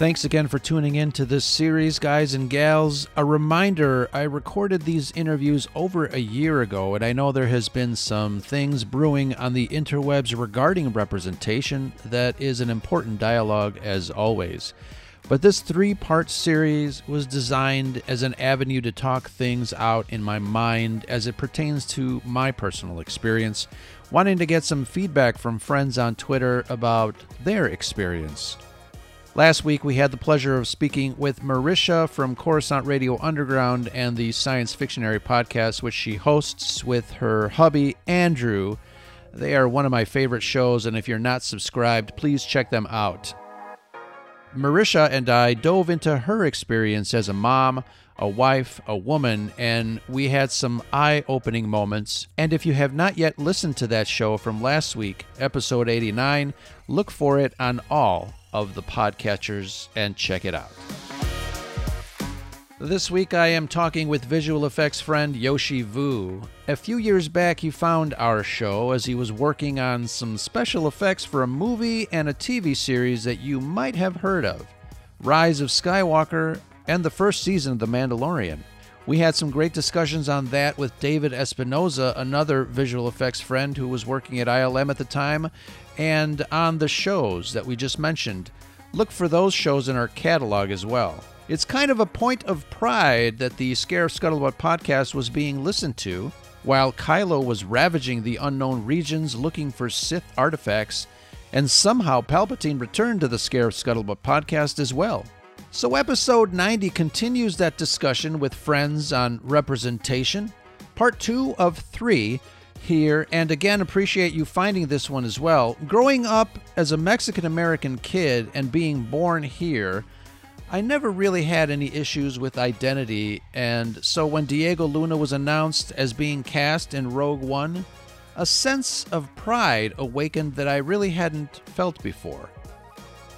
Thanks again for tuning in to this series, guys and gals. A reminder I recorded these interviews over a year ago, and I know there has been some things brewing on the interwebs regarding representation that is an important dialogue as always. But this three part series was designed as an avenue to talk things out in my mind as it pertains to my personal experience, wanting to get some feedback from friends on Twitter about their experience. Last week, we had the pleasure of speaking with Marisha from Coruscant Radio Underground and the Science Fictionary podcast, which she hosts with her hubby, Andrew. They are one of my favorite shows, and if you're not subscribed, please check them out. Marisha and I dove into her experience as a mom, a wife, a woman, and we had some eye opening moments. And if you have not yet listened to that show from last week, episode 89, look for it on all of the podcatchers and check it out. This week I am talking with visual effects friend Yoshi Vu. A few years back, he found our show as he was working on some special effects for a movie and a TV series that you might have heard of Rise of Skywalker and the first season of The Mandalorian. We had some great discussions on that with David Espinoza, another visual effects friend who was working at ILM at the time, and on the shows that we just mentioned. Look for those shows in our catalog as well. It's kind of a point of pride that the Scarif Scuttlebutt podcast was being listened to, while Kylo was ravaging the unknown regions looking for Sith artifacts, and somehow Palpatine returned to the Scarif Scuttlebutt podcast as well. So, episode 90 continues that discussion with friends on representation, part two of three here, and again, appreciate you finding this one as well. Growing up as a Mexican American kid and being born here, I never really had any issues with identity, and so when Diego Luna was announced as being cast in Rogue One, a sense of pride awakened that I really hadn't felt before.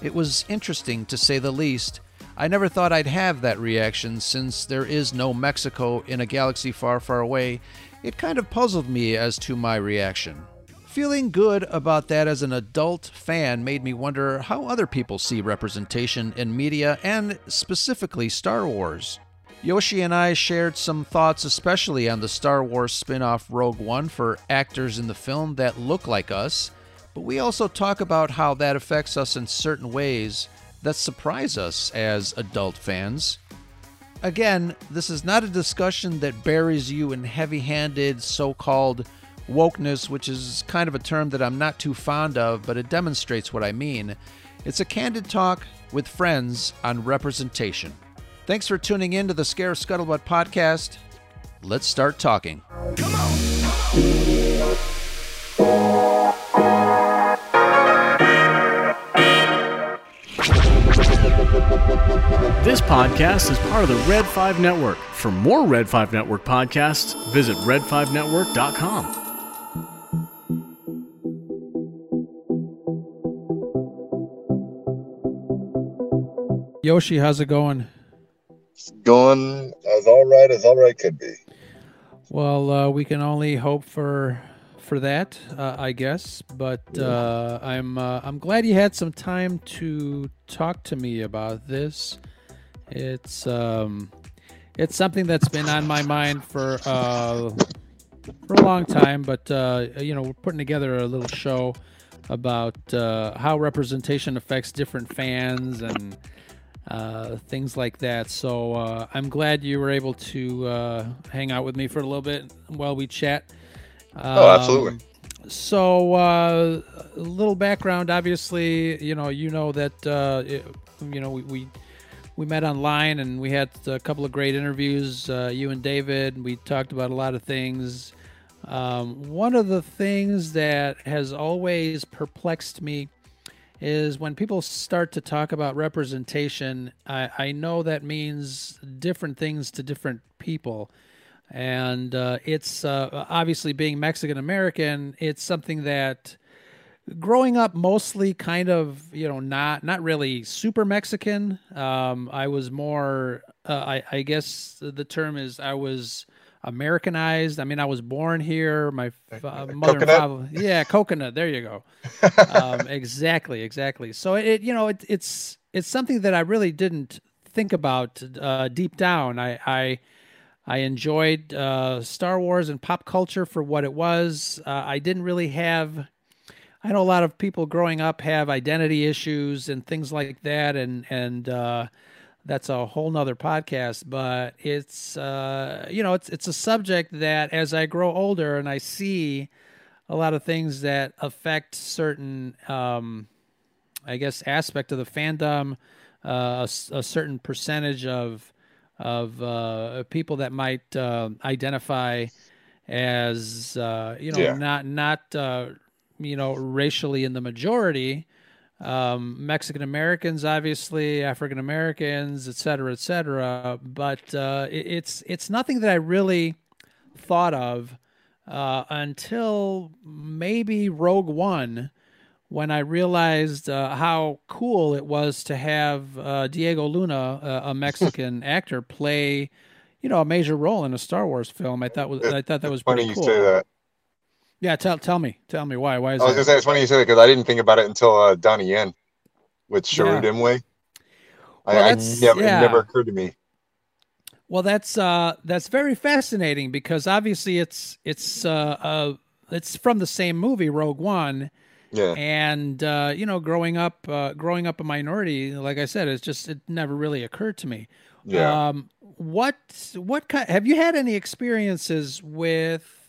It was interesting to say the least. I never thought I'd have that reaction since there is no Mexico in a galaxy far, far away. It kind of puzzled me as to my reaction. Feeling good about that as an adult fan made me wonder how other people see representation in media and specifically Star Wars. Yoshi and I shared some thoughts, especially on the Star Wars spin off Rogue One for actors in the film that look like us, but we also talk about how that affects us in certain ways that surprise us as adult fans. Again, this is not a discussion that buries you in heavy handed so called wokeness, which is kind of a term that I'm not too fond of, but it demonstrates what I mean. It's a candid talk with friends on representation. Thanks for tuning in to the Scarif Scuttlebutt podcast. Let's start talking. This podcast is part of the Red 5 Network. For more Red 5 Network podcasts, visit red5network.com. Yoshi, how's it going? It's going as all right as all right could be. Well, uh, we can only hope for for that, uh, I guess. But uh, I'm uh, I'm glad you had some time to talk to me about this. It's um, it's something that's been on my mind for uh, for a long time. But uh, you know, we're putting together a little show about uh, how representation affects different fans and uh, things like that. So uh, I'm glad you were able to uh, hang out with me for a little bit while we chat. oh, absolutely. Um, so uh, a little background. Obviously, you know, you know that uh, it, you know we, we we met online and we had a couple of great interviews. Uh, you and David. We talked about a lot of things. Um, one of the things that has always perplexed me is when people start to talk about representation, I, I know that means different things to different people. And uh, it's uh, obviously being Mexican American, it's something that growing up mostly kind of, you know, not, not really super Mexican. Um, I was more, uh, I, I guess the term is I was Americanized. I mean, I was born here. My uh, mother Coconut? and father, yeah, coconut. There you go. um, exactly, exactly. So it, you know, it, it's it's something that I really didn't think about uh, deep down. I I, I enjoyed uh, Star Wars and pop culture for what it was. Uh, I didn't really have. I know a lot of people growing up have identity issues and things like that, and and uh, that's a whole nother podcast. But it's uh, you know it's it's a subject that as I grow older and I see a lot of things that affect certain, um, I guess, aspect of the fandom, uh, a, a certain percentage of of uh, people that might uh, identify as uh, you know Yeah. not not uh, you know racially in the majority um, Mexican Americans, obviously African Americans, et cetera, et cetera. But uh, it, it's it's nothing that I really thought of uh, until maybe Rogue One, when I realized uh, how cool it was to have uh, Diego Luna, uh, a Mexican actor, play, you know, a major role in a Star Wars film. I thought was I thought that was funny pretty you cool. say that. Yeah, tell tell me, tell me why. Why is I was that? gonna say it's funny you say that because I didn't think about it until uh, Donnie Yen with Chirrut Yeah. Imwe. I, Well, I that's- never, yeah. it never occurred to me. Well, that's uh, that's very fascinating because obviously it's it's uh, uh, it's from the same movie Rogue One, Yeah, and uh, you know, growing up uh, growing up a minority, like I said, it's just it never really occurred to me. yeah. Um, what what kind have you had any experiences with?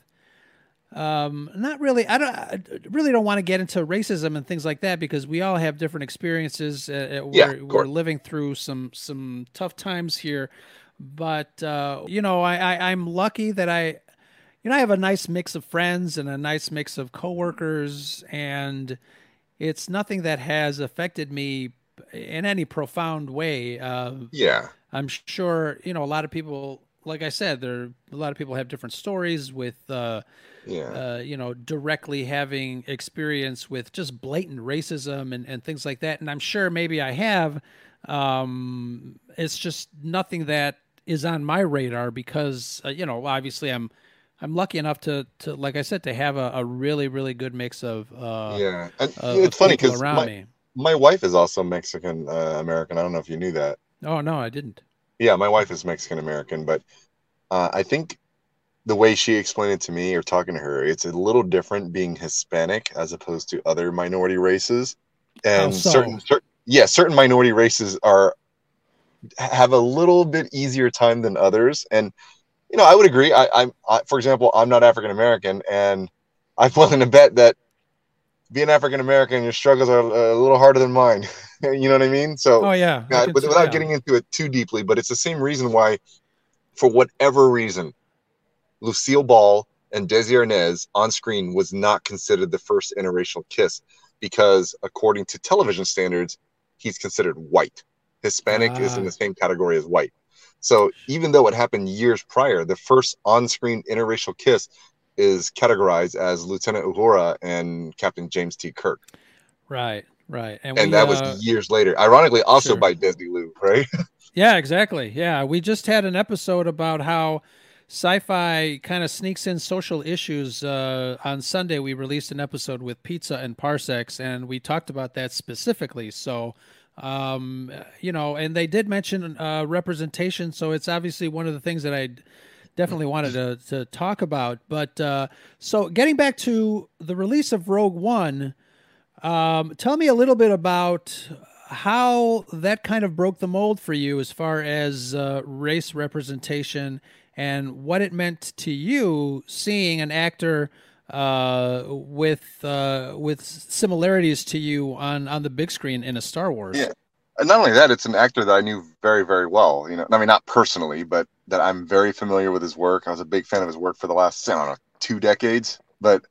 Um, not really. I don't I really don't want to get into racism and things like that because we all have different experiences. Uh, uh, Yeah, we're, we're living through some some tough times here, but uh, you know, I, I I'm lucky that I, you know, I have a nice mix of friends and a nice mix of coworkers, and it's nothing that has affected me in any profound way. Uh, yeah. I'm sure you know a lot of people. Like I said, there a lot of people have different stories with, uh, Yeah. uh, you know, directly having experience with just blatant racism and, and things like that. And I'm sure maybe I have. Um, it's just nothing that is on my radar because uh, you know, obviously, I'm I'm lucky enough to to like I said to have a, a really really good mix of uh, yeah. And uh, it's of funny people because around my, me. my wife is also Mexican uh, American. I don't know if you knew that. Oh no, I didn't. Yeah, my wife is Mexican American, but uh, I think the way she explained it to me or talking to her, it's a little different being Hispanic as opposed to other minority races. And How so? certain, cer- yeah, certain minority races are have a little bit easier time than others. And you know, I would agree. I, I'm, I, for example, I'm not African American, and I'm willing to bet that being African American, your struggles are a little harder than mine. you know what I mean? So Oh yeah, but without getting into it too deeply, but it's the same reason why, for whatever reason, Lucille Ball and Desi Arnaz on screen was not considered the first interracial kiss because, according to television standards, he's considered white. Hispanic is in Ah. the same category as white. So even though it happened years prior, the first on-screen interracial kiss is categorized as Lieutenant Uhura and Captain James T. Kirk, Right, right, and we, that uh, was years later. Ironically, also sure. by Desilu, right? Yeah, exactly. Yeah, we just had an episode about how sci-fi kind of sneaks in social issues. Uh, on Sunday, we released an episode with Pizza and Parsecs, and we talked about that specifically. So, um, you know, and they did mention uh, representation. So it's obviously one of the things that I definitely wanted to, to talk about. But uh, so getting back to the release of Rogue One, um, tell me a little bit about how that kind of broke the mold for you as far as uh, race representation and what it meant to you seeing an actor uh, with uh, with similarities to you on, on the big screen in a Star Wars. Yeah. And not only that, it's an actor that I knew very, very well. You know, I mean, not personally, but that I'm very familiar with his work. I was a big fan of his work for the last, I don't know, two decades. But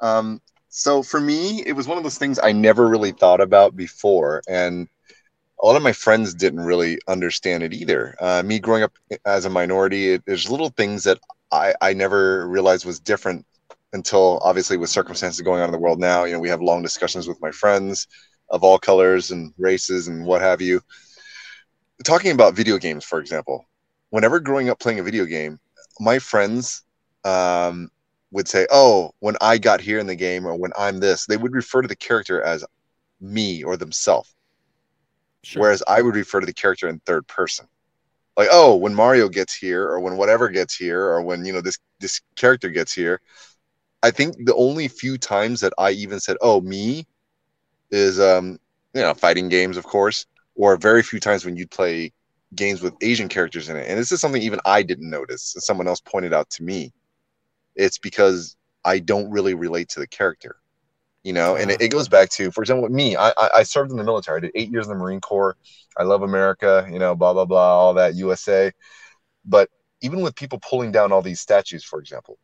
um, so for me, it was one of those things I never really thought about before, and a lot of my friends didn't really understand it either. Uh, me growing up as a minority, it, there's little things that I, I never realized was different until obviously with circumstances going on in the world now. You know, we have long discussions with my friends of all colors and races and what have you. Talking about video games, for example, whenever growing up playing a video game, my friends um, would say, "Oh, when I got here in the game, or when I'm this," they would refer to the character as me or themselves. Sure. Whereas I would refer to the character in third person. Like, oh, when Mario gets here, or when whatever gets here, or when you know this this character gets here. I think the only few times that I even said, "Oh, me," is um, you know, fighting games, of course, or very few times when you'd play games with Asian characters in it. And this is something even I didn't notice. Someone else pointed out to me. It's because I don't really relate to the character, you know. And it, it goes back to, for example, me. I, I served in the military. I did eight years in the Marine Corps. I love America, you know, blah blah blah, all that USA. But even with people pulling down all these statues, for example,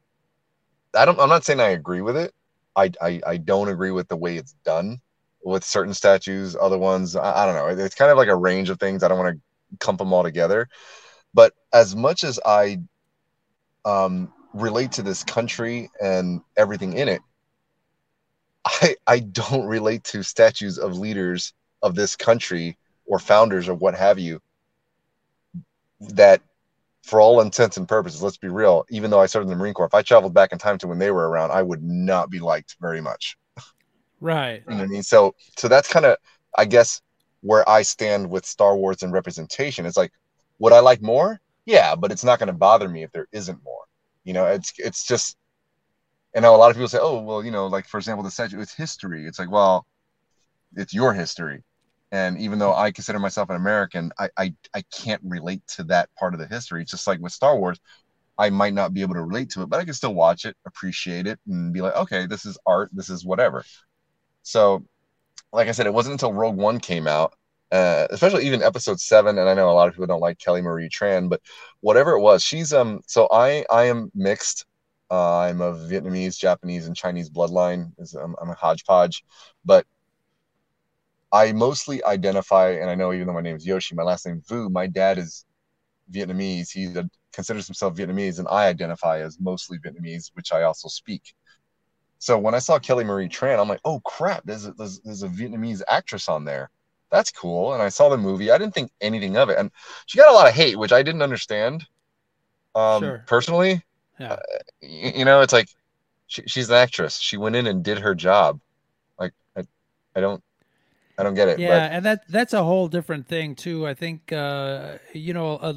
I don't. I'm not saying I agree with it. I I, I don't agree with the way it's done with certain statues. Other ones, I, I don't know. It's kind of like a range of things. I don't want to clump them all together. But as much as I um, relate to this country and everything in it, I I don't relate to statues of leaders of this country or founders or what have you that for all intents and purposes, let's be real, even though I served in the Marine Corps, if I traveled back in time to when they were around, I would not be liked very much. Right. you know what I mean? So so that's kind of I guess where I stand with Star Wars and representation. It's like, would I like more? Yeah, but it's not going to bother me if there isn't more. You know, it's it's just. And a lot of people say, "Oh, well, you know, like for example, the statue, it's history." It's like, well, it's your history, and even though I consider myself an American, I I, I can't relate to that part of the history. It's just like with Star Wars, I might not be able to relate to it, but I can still watch it, appreciate it, and be like, okay, this is art, this is whatever. So like I said, it wasn't until Rogue One came out, uh, especially even Episode Seven. And I know a lot of people don't like Kelly Marie Tran, but whatever it was, she's um. So I I am mixed. Uh, I'm of Vietnamese, Japanese, and Chinese bloodline. I'm, I'm a hodgepodge, but I mostly identify, and I know even though my name is Yoshi, my last name Vu, my dad is Vietnamese. He considers himself Vietnamese, and I identify as mostly Vietnamese, which I also speak. So when I saw Kelly Marie Tran, I'm like, oh crap, there's a, there's, there's a Vietnamese actress on there. That's cool. And I saw the movie. I didn't think anything of it, and she got a lot of hate, which I didn't understand. Um, sure. personally, yeah. Uh, you, you, know, it's like she, she's an actress. She went in and did her job. Like I, I don't, I don't get it. Yeah, but. and that that's a whole different thing too. I think uh, you know, uh,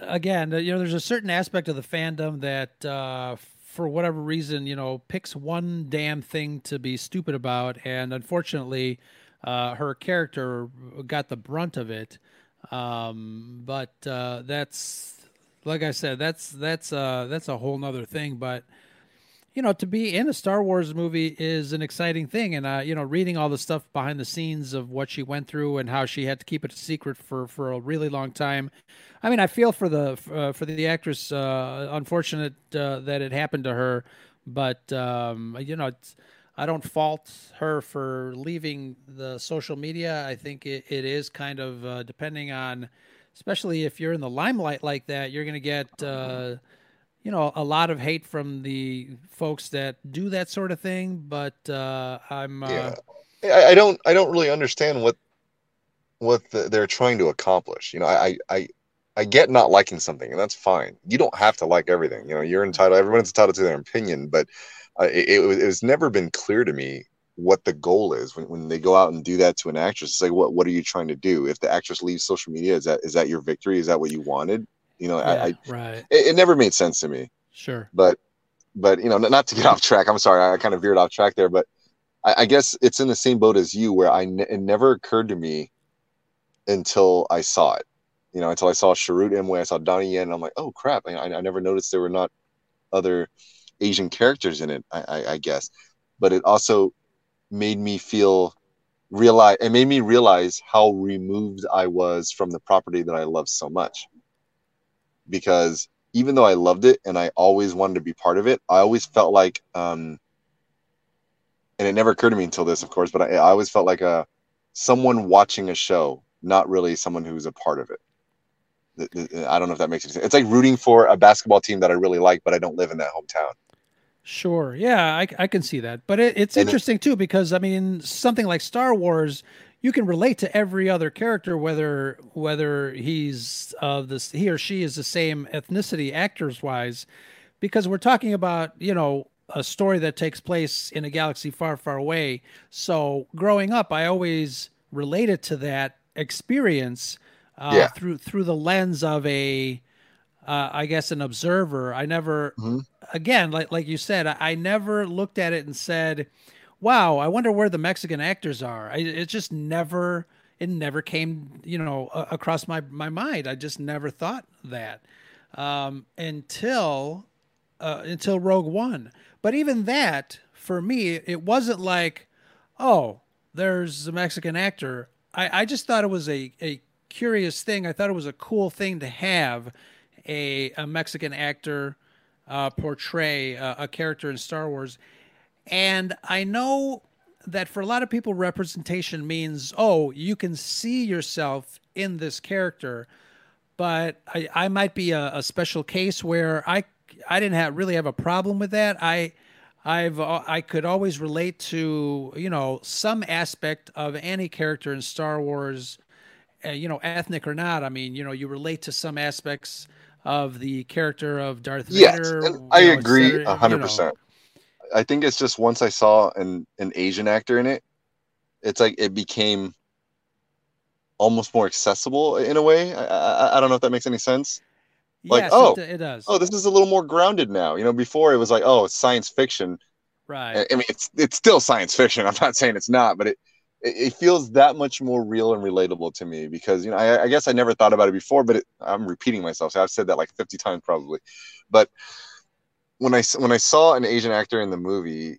again, you know, there's a certain aspect of the fandom that uh, for whatever reason, you know, picks one damn thing to be stupid about, and unfortunately, uh, her character got the brunt of it. Um, but uh, that's like I said, that's that's uh, that's a whole nother thing. But you know, to be in a Star Wars movie is an exciting thing, and uh, you know, reading all the stuff behind the scenes of what she went through and how she had to keep it a secret for for a really long time, I mean, I feel for the uh, for the actress. Uh, unfortunate uh, that it happened to her, but um, you know, I don't fault her for leaving the social media. I think it, it is kind of uh, depending on, especially if you're in the limelight like that, you're going to get. Uh, you know, a lot of hate from the folks that do that sort of thing, but uh, I'm. yeah, I, I don't. I don't really understand what what the, they're trying to accomplish. You know, I, I I get not liking something, and that's fine. You don't have to like everything. You know, you're entitled. Everyone's entitled to their opinion, but uh, it, it, it was never been clear to me what the goal is when, when they go out and do that to an actress. It's like, what what are you trying to do? If the actress leaves social media, is that is that your victory? Is that what you wanted? You know, yeah, I, I right. It, it, never made sense to me. Sure, but but you know, not to get off track. I'm sorry, I kind of veered off track there, but I, I guess it's in the same boat as you, where I it never occurred to me until I saw it you know, until I saw Chirrut Îmwe, I saw Donnie Yen, and I'm like, oh crap, I, I never noticed there were not other Asian characters in it. I, I, I guess, but it also made me feel realize it made me realize how removed I was from the property that I love so much. Because even though I loved it and I always wanted to be part of it, I always felt like, um, and it never occurred to me until this, of course, but I, I always felt like a someone watching a show, not really someone who's a part of it. I don't know if that makes any sense. It's like rooting for a basketball team that I really like, but I don't live in that hometown. Sure. Yeah, I, I can see that. But it, it's and interesting it, too because I mean, something like Star Wars, you can relate to every other character, whether whether he's uh, this he or she is the same ethnicity, actors wise, because we're talking about you know a story that takes place in a galaxy far, far away. So growing up, I always related to that experience uh, yeah. through through the lens of a, uh, I guess, an observer. I never, mm-hmm. again, like like you said, I, I never looked at it and said wow, I wonder where the Mexican actors are. I, it just never, it never came, you know, across my my mind. I just never thought that um, until uh, until Rogue One. But even that, for me, it wasn't like, oh, there's a Mexican actor. I, I just thought it was a, a curious thing. I thought it was a cool thing to have a, a Mexican actor uh, portray a character in Star Wars and I know that for a lot of people, representation means, oh, you can see yourself in this character. But I, I might be a, a special case where I, I didn't have really have a problem with that. I, I've uh, I could always relate to you know some aspect of any character in Star Wars, uh, you know, ethnic or not. I mean, you know, you relate to some aspects of the character of Darth Vader. Yes, I know, agree hundred percent. I think it's just once I saw an an Asian actor in it, it's like it became almost more accessible in a way. I, I, I don't know if that makes any sense. Like, yes, oh, it, it, does. Oh, this is a little more grounded now. You know, before it was like, oh, it's science fiction. Right. I mean, it's it's still science fiction. I'm not saying it's not, but it it, feels that much more real and relatable to me because you know I, I guess I never thought about it before, but it, I'm repeating myself. So I've said that like 50 times probably, but when I when I saw an Asian actor in the movie,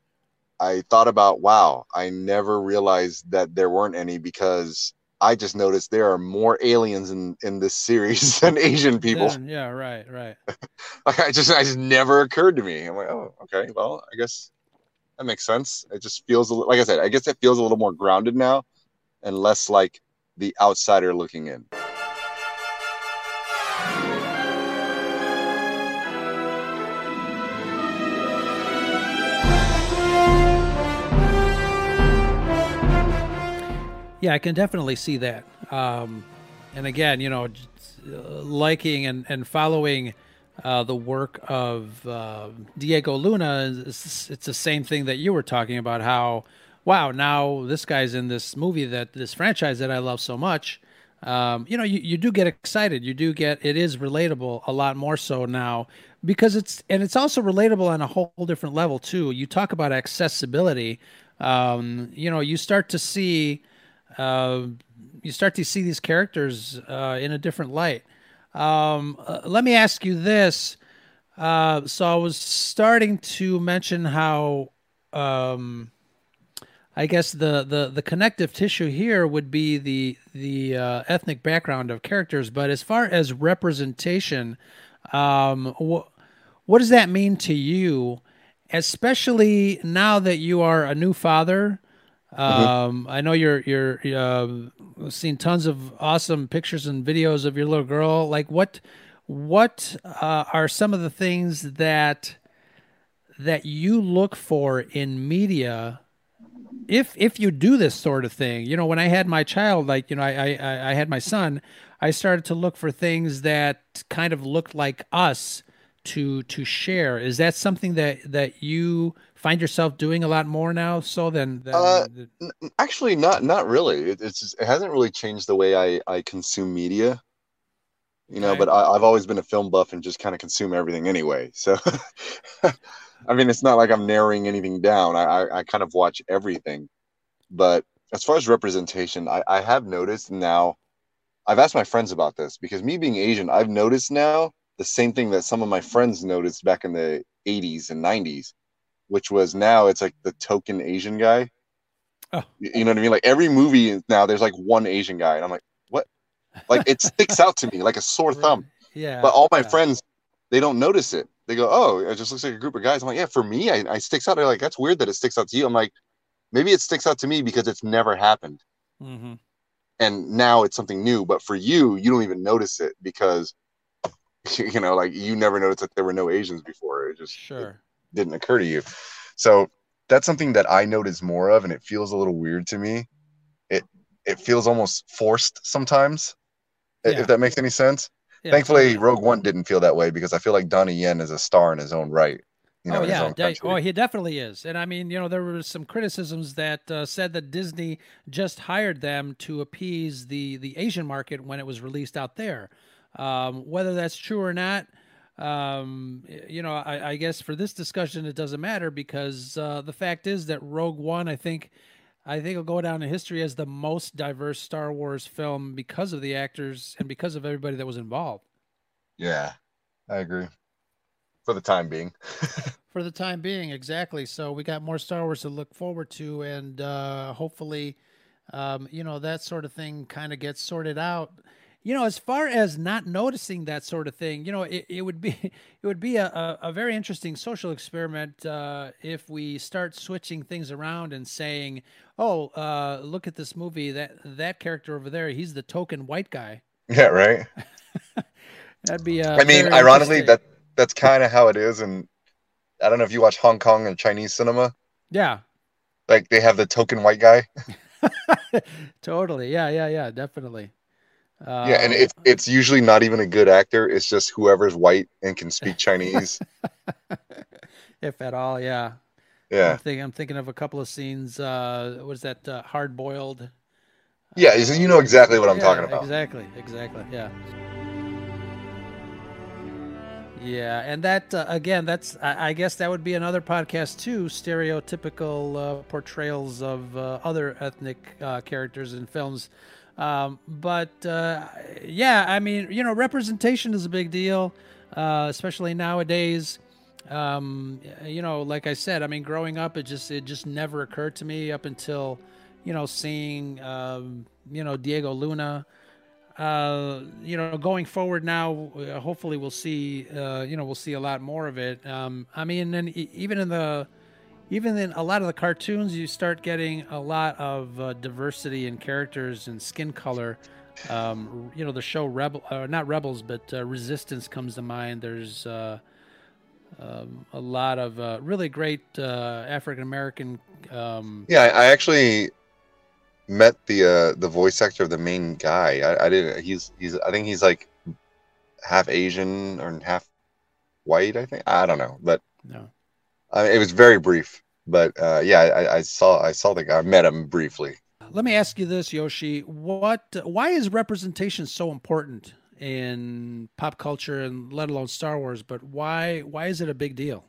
I thought about wow, I never realized that there weren't any because I just noticed there are more aliens in in this series than Asian people. Yeah, right, right. like I just I just never occurred to me. I'm like, oh, okay, well, I guess that makes sense. It just feels a little, like I said, I guess it feels a little more grounded now and less like the outsider looking in. Yeah, I can definitely see that. Um, and again, you know, liking and, and following uh, the work of uh, Diego Luna, it's, it's, the same thing that you were talking about. How, wow, now this guy's in this movie that this franchise that I love so much. Um, you know, you, you do get excited. You do get it is relatable a lot more so now because it's and it's also relatable on a whole different level too. You talk about accessibility. Um, you know, you start to see uh, you start to see these characters uh, in a different light. Um, uh, let me ask you this. Uh, so I was starting to mention how, um, I guess the, the, the connective tissue here would be the the uh, ethnic background of characters, but as far as representation, um, wh- what does that mean to you, especially now that you are a new father? Mm-hmm. Um, I know you're you're uh, seen tons of awesome pictures and videos of your little girl. Like what what uh, are some of the things that that you look for in media if if you do this sort of thing you know when i had my child like you know i i, I had my son i started to look for things that kind of looked like us to to share. Is that something that that you find yourself doing a lot more now so than, than uh, actually not not really. It, it's just, it hasn't really changed the way i i consume media you know right. but I, have always been a film buff and just kind of consume everything anyway so i mean it's not like i'm narrowing anything down. I, I, I kind of watch everything. But as far as representation I, I have noticed now i've asked my friends about this because me being asian i've noticed now the same thing that some of my friends noticed back in the 80s and 90s which was now it's like the token Asian guy. Oh. You know what I mean? Like every movie now, there's like one Asian guy, and I'm like, what? Like it sticks out to me like a sore thumb. Yeah. But all my yeah. friends, they don't notice it. They go, oh, it just looks like a group of guys. I'm like, yeah, for me, I, I sticks out. They're like, that's weird that it sticks out to you. I'm like, maybe it sticks out to me because it's never happened. Mm-hmm. And now it's something new. But for you, you don't even notice it because, you know, like you never noticed that there were no Asians before. It just sure didn't occur to you. So that's something that I notice more of, and it feels a little weird to me. It it feels almost forced sometimes. Yeah. If that makes any sense. Yeah, Thankfully, totally. Rogue One didn't feel that way because I feel like Donnie Yen is a star in his own right. You know, oh yeah, de- oh he definitely is. And I mean, you know, there were some criticisms that uh, said that Disney just hired them to appease the the Asian market when it was released out there. Um, whether that's true or not, um, you know, I, I guess for this discussion it doesn't matter because uh, the fact is that Rogue One, I think. I think it'll go down in history as the most diverse Star Wars film because of the actors and because of everybody that was involved. Yeah, I agree. For the time being. for the time being exactly so we got more star wars to look forward to and uh hopefully um you know that sort of thing kind of gets sorted out you know as far as not noticing that sort of thing you know it, it would be it would be a, a, very interesting social experiment uh if we start switching things around and saying oh uh look at this movie that that character over there he's the token white guy Yeah, right. that'd be uh I mean, ironically, that that's kind of how it is. And I don't know if you watch Hong Kong and Chinese cinema. yeah Like they have the token white guy. totally yeah yeah yeah definitely uh, yeah, and it's it's usually not even a good actor. It's just whoever's white and can speak Chinese. if at all. Yeah. Yeah, I'm thinking. I'm thinking of a couple of scenes. Uh, was that uh, hard boiled? yeah. You know exactly what I'm talking about. Exactly. Exactly. Yeah. Yeah, and that uh, again, that's I, I guess that would be another podcast too. Stereotypical uh, portrayals of uh, other ethnic uh, characters in films. Um, but uh, yeah, I mean, you know, representation is a big deal, uh, especially nowadays. Um, you know, like I said, I mean, growing up, it just it just never occurred to me up until, you know, seeing um, you know Diego Luna. Uh, you know, going forward now, uh, hopefully we'll see. Uh, you know, we'll see a lot more of it. Um, I mean, and even in the even in a lot of the cartoons, you start getting a lot of uh, diversity in characters and skin color. Um, you know, the show Rebel, uh, not Rebels, but uh, Resistance comes to mind. There's uh, um, a lot of uh, really great uh, African American. Um, Yeah, I, I actually met the uh the voice actor of the main guy. I, I didn't. He's he's. I think he's like half Asian or half white. I think. I don't know, but no. Mean, it was very brief. But uh, yeah, I, I saw I saw the guy. I met him briefly. Let me ask you this, Yoshi. What? Why is representation so important in pop culture and let alone Star Wars? But why? Why is it a big deal?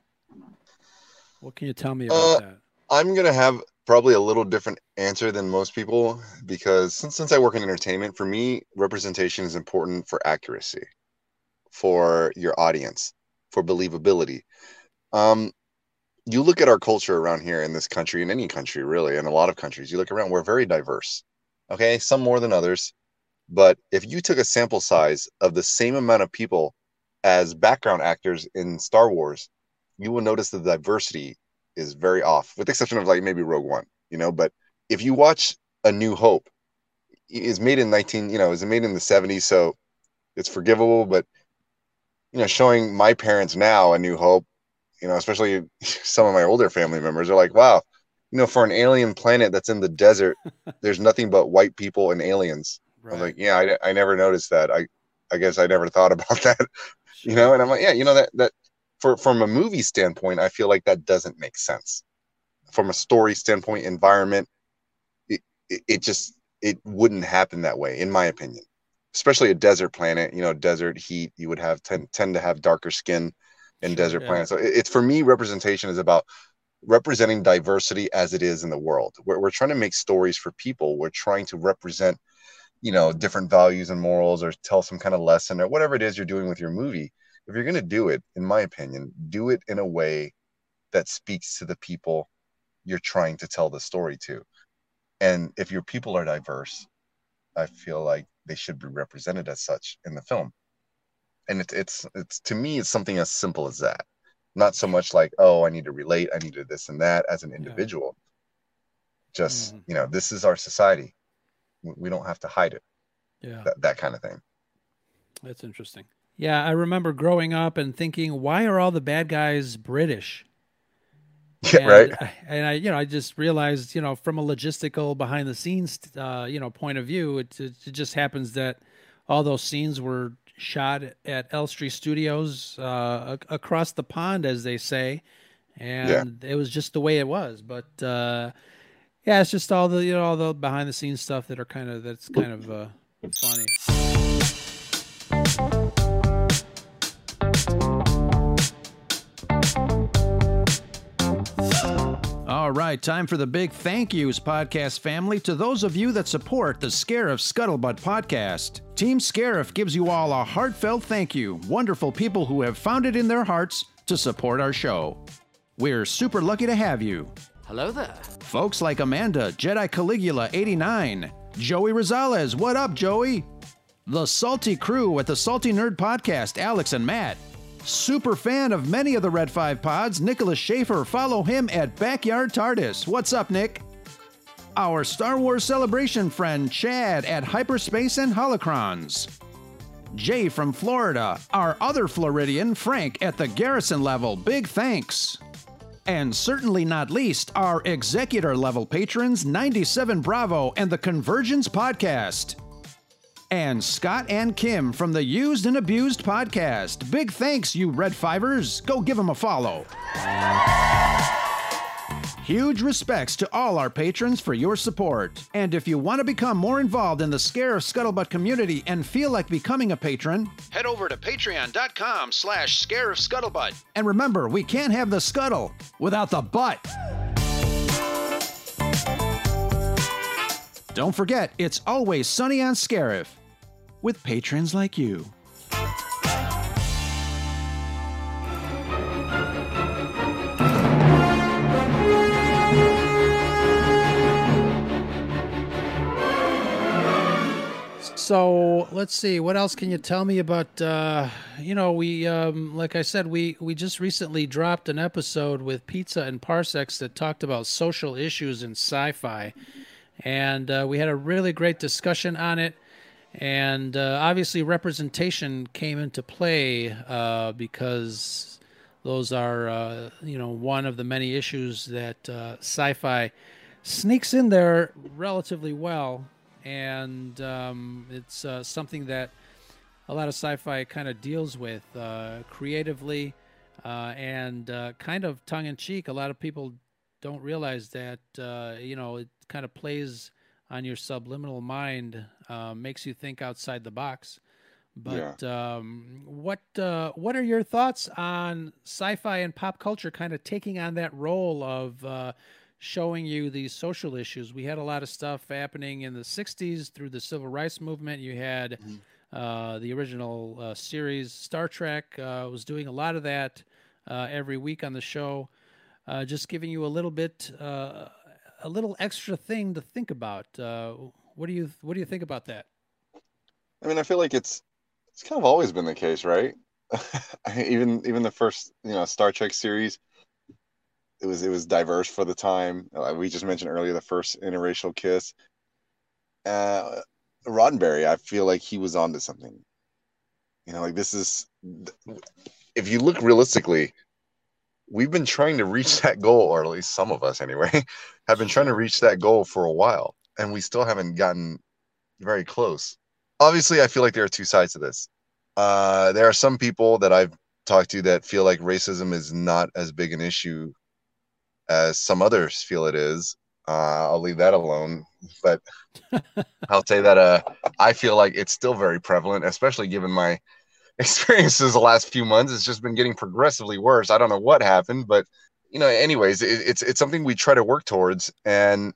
What can you tell me about Uh, that? I'm gonna have probably a little different answer than most people because since since I work in entertainment, for me, representation is important for accuracy, for your audience, for believability. Um, you look at our culture around here in this country, in any country really, in a lot of countries, you look around, we're very diverse. Okay, some more than others, but if you took a sample size of the same amount of people as background actors in Star Wars, you will notice the diversity is very off, with the exception of like maybe Rogue One, you know. But if you watch A New Hope, is made in 19, you know, is made in the 70s, so it's forgivable. But you know, showing my parents now A New Hope, you know, especially some of my older family members are like, wow, you know, for an alien planet that's in the desert, there's nothing but white people and aliens. I was like, yeah, I, I never noticed that. I I guess I never thought about that, you know. And I'm like, yeah, you know that that for from a movie standpoint, I feel like that doesn't make sense. From a story standpoint, environment, it, it, it just it wouldn't happen that way, in my opinion. Especially a desert planet, you know, desert heat, you would have tend tend to have darker skin in desert yeah. planets. So it, it's for me, representation is about representing diversity as it is in the world. We're, we're trying to make stories for people. We're trying to represent, you know, different values and morals or tell some kind of lesson or whatever it is you're doing with your movie. If you're going to do it, in my opinion, do it in a way that speaks to the people you're trying to tell the story to. And if your people are diverse, I feel like they should be represented as such in the film. And it's it's it's to me it's something as simple as that. Not so much like, oh, I need to relate, I need to this and that as an individual. Just, Mhm. you know, this is our society. We don't have to hide it. Yeah, That, that kind of thing. that's interesting. Yeah, I remember growing up and thinking, why are all the bad guys British? Yeah, right. And I, you know, I just realized, you know, from a logistical behind the scenes, uh, you know, point of view, it, it, it just happens that all those scenes were shot at Elstree Studios uh, across the pond, as they say, and yeah. it was just the way it was. But uh, yeah, it's just all the you know all the behind the scenes stuff that are kind of that's kind of uh, funny. All right, time for the big thank yous, podcast family, to those of you that support the Scarif Scuttlebutt podcast. Team Scarif gives you all a heartfelt thank you, wonderful people who have found it in their hearts to support our show. We're super lucky to have you. Hello there. Folks like Amanda, Jedi Caligula 89, Joey Rosales, what up, Joey? The Salty Crew at the Salty Nerd Podcast, Alex and Matt. Super fan of many of the Red 5 pods, Nicholas Schaefer. Follow him at Backyard TARDIS. What's up, Nick? Our Star Wars Celebration friend, Chad at Hyperspace and Holocrons. Jay from Florida. Our other Floridian, Frank, at the Garrison level. Big thanks. And certainly not least, our executor level patrons, 97 Bravo and the Convergence Podcast and Scott and Kim from the Used and Abused podcast. Big thanks, you Red Fivers. Go give them a follow. Huge respects to all our patrons for your support. And if you want to become more involved in the Scarif Scuttlebutt community and feel like becoming a patron, head over to patreon.com slash Scarif Scuttlebutt. And remember, we can't have the scuttle without the butt. Don't forget, it's always sunny on Scarif with patrons like you. So let's see. What else can you tell me about? Uh, you know, we um, like I said, we we just recently dropped an episode with Pizza and Parsecs that talked about social issues in sci-fi, and uh, we had a really great discussion on it and uh, obviously representation came into play uh, because those are uh, you know one of the many issues that uh, sci-fi sneaks in there relatively well. And um, it's uh, something that a lot of sci-fi kind of deals with uh, creatively and kind of tongue-in-cheek a lot of people don't realize that you know it kind of plays on your subliminal mind uh, makes you think outside the box. But yeah. um, what uh, what are your thoughts on sci-fi and pop culture kind of taking on that role of uh, showing you these social issues? We had a lot of stuff happening in the '60s through the civil rights movement. You had mm-hmm. Uh, the original uh, series Star Trek uh, was doing a lot of that every week on the show. just giving you a little bit a little extra thing to think about. Uh, what do you what do you think about that? I mean, I feel like it's it's kind of always been the case, right? even even the first you know Star Trek series, it was it was diverse for the time. We just mentioned earlier the first interracial kiss. Uh, Roddenberry, I feel like he was onto something. You know, like this is if you look realistically, we've been trying to reach that goal, or at least some of us anyway, have been trying to reach that goal for a while, and we still haven't gotten very close. Obviously, I feel like there are two sides to this. Uh, there are some people that I've talked to that feel like racism is not as big an issue as some others feel it is. Uh, I'll leave that alone, but I'll say that uh, I feel like it's still very prevalent, especially given my experiences the last few months. It's just been getting progressively worse. I don't know what happened, but you know, anyways, it, it's it's something we try to work towards. And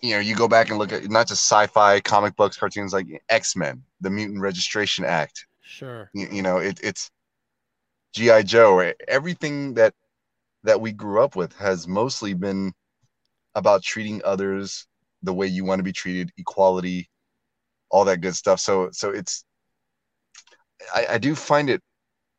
you know, you go back and look at not just sci-fi, comic books, cartoons like X Men, the Mutant Registration Act. Sure. You, you know, it, it's GI Joe. Everything that that we grew up with has mostly been about treating others the way you want to be treated, equality, all that good stuff. So so it's I, I do find it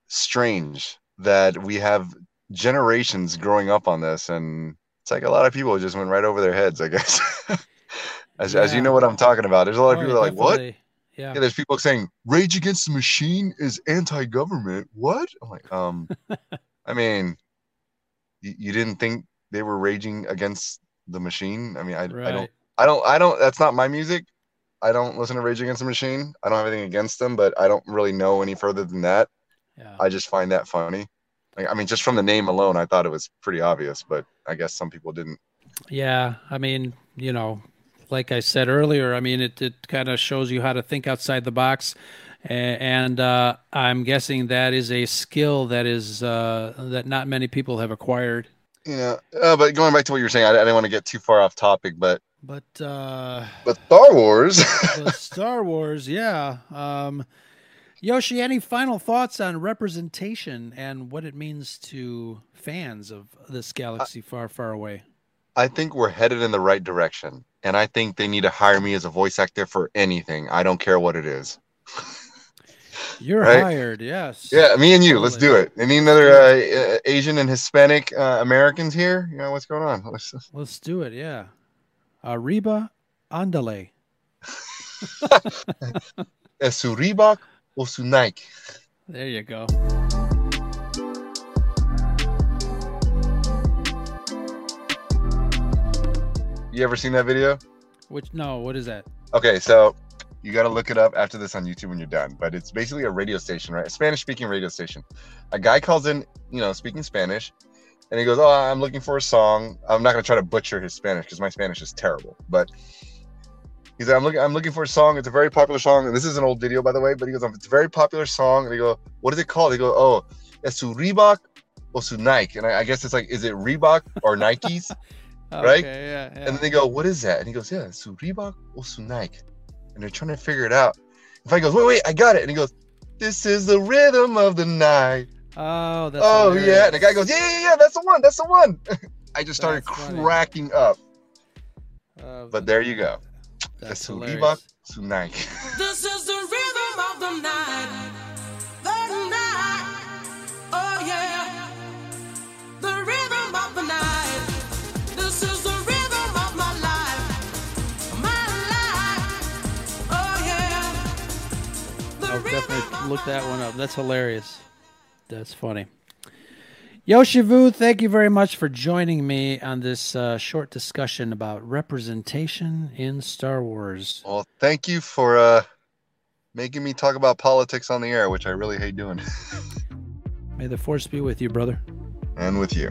strange that we have generations growing up on this and it's like a lot of people just went right over their heads i guess as, yeah. as you know what i'm talking about there's a lot of oh, people like what yeah. yeah. there's people saying rage against the machine is anti-government what i'm like um i mean you, you, didn't think they were raging against the machine. I mean, I, Right. I don't, I don't, I don't. That's not my music. I don't listen to Rage Against the Machine. I don't have anything against them, but I don't really know any further than that. Yeah. I just find that funny. Like, I mean, just from the name alone, I thought it was pretty obvious, but I guess some people didn't. Yeah, I mean, you know, like I said earlier, I mean, it, it kind of shows you how to think outside the box. And uh, I'm guessing that is a skill that is uh, that not many people have acquired. You know, uh, but going back to what you were saying, I, I didn't want to get too far off topic, but But uh, but Star Wars. Star Wars, yeah. Um, Yoshi, any final thoughts on representation and what it means to fans of this galaxy far, far away? I think we're headed in the right direction, and I think they need to hire me as a voice actor for anything. I don't care what it is. You're Right. hired, yes. Yeah, me and you. Let's do it. Any other uh, Asian and Hispanic uh, Americans here? You know what's going on? Let's, Let's do it, yeah. Arriba, andale. es su Reebok or su Nike? There you go. You ever seen that video? Which no, what is that? Okay, so you got to look it up after this on YouTube when you're done. But it's basically a radio station, right? A Spanish speaking radio station. A guy calls in, you know, speaking Spanish, and he goes, "Oh, I'm looking for a song." I'm not gonna try to butcher his Spanish because my Spanish is terrible. But he's like, "I'm looking, I'm looking for a song. It's a very popular song, and this is an old video, by the way." But he goes, "It's a very popular song," and he go, "What is it called?" He go, "Oh, es su Reebok or su Nike," and I, I guess it's like, is it Reebok or Nikes? Right? Yeah, yeah. And then they go, "What is that?" And he goes, "Yeah, it's Reebok or su Nike." And they're trying to figure it out. And I goes, "Wait, wait, I got it." And he goes, "This is the rhythm of the night." Oh, that's oh hilarious. yeah. And the guy goes, "Yeah, yeah, yeah, that's the one. That's the one." I just started That's funny. cracking up. Uh, But there you go. that's That's su hilarious. Reebok, su Nike. This is the rhythm of the night. The night. Oh yeah. The rhythm of the night. This is the rhythm of my life. My life. Oh yeah. The I'll rhythm definitely of look that one up. That's hilarious. That's funny. Yoshivu, thank you very much for joining me on this uh, short discussion about representation in Star Wars. well, thank you for uh, making me talk about politics on the air, which I really hate doing, May the force be with you, brother. and with you.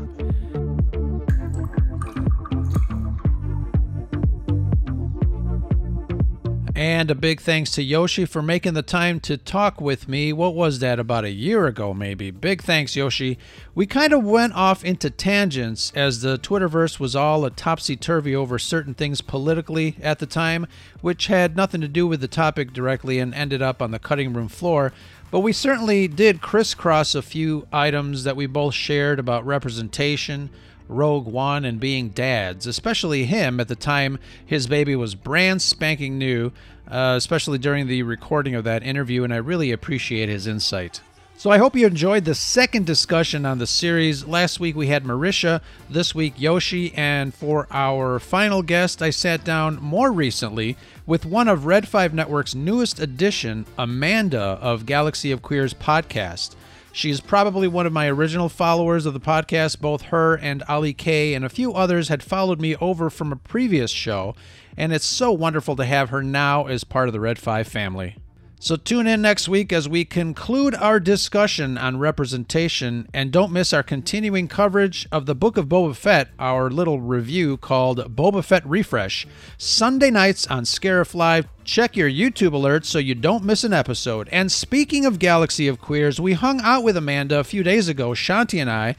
And a big thanks to Yoshi for making the time to talk with me. What was that, about a year ago, maybe? Big thanks, Yoshi. We kind of went off into tangents as the Twitterverse was all a topsy turvy over certain things politically at the time, which had nothing to do with the topic directly and ended up on the cutting room floor. But we certainly did crisscross a few items that we both shared about representation, Rogue One and being dads, especially him at the time his baby was brand spanking new, uh, especially during the recording of that interview, and I really appreciate his insight. So I hope you enjoyed the second discussion on the series. Last week we had Marisha, this week Yoshi, and for our final guest, I sat down more recently with one of Red 5 Network's newest addition, Amanda of Galaxy of Queers podcast. She's probably one of my original followers of the podcast. Both her and Ali K and a few others had followed me over from a previous show, and it's so wonderful to have her now as part of the Red 5 family. So tune in next week as we conclude our discussion on representation and don't miss our continuing coverage of the Book of Boba Fett, our little review called Boba Fett Refresh. Sunday nights on Scarif Live. Check your YouTube alerts so you don't miss an episode. And speaking of Galaxy of Queers, we hung out with Amanda a few days ago, Shanti and I,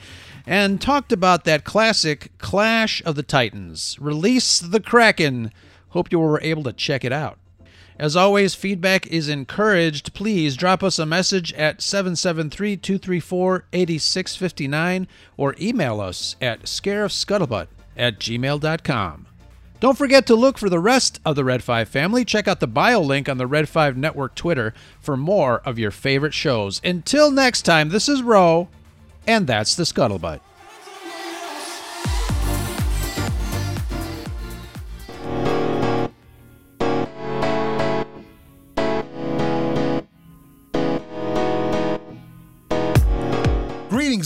and talked about that classic Clash of the Titans. Release the Kraken. Hope you were able to check it out. As always, feedback is encouraged. Please drop us a message at 773 234 8659 or email us at scarifscuttlebutt at gmail.com. Don't forget to look for the rest of the Red 5 family. Check out the bio link on the Red 5 Network Twitter for more of your favorite shows. Until next time, this is Ro, and that's the Scuttlebutt.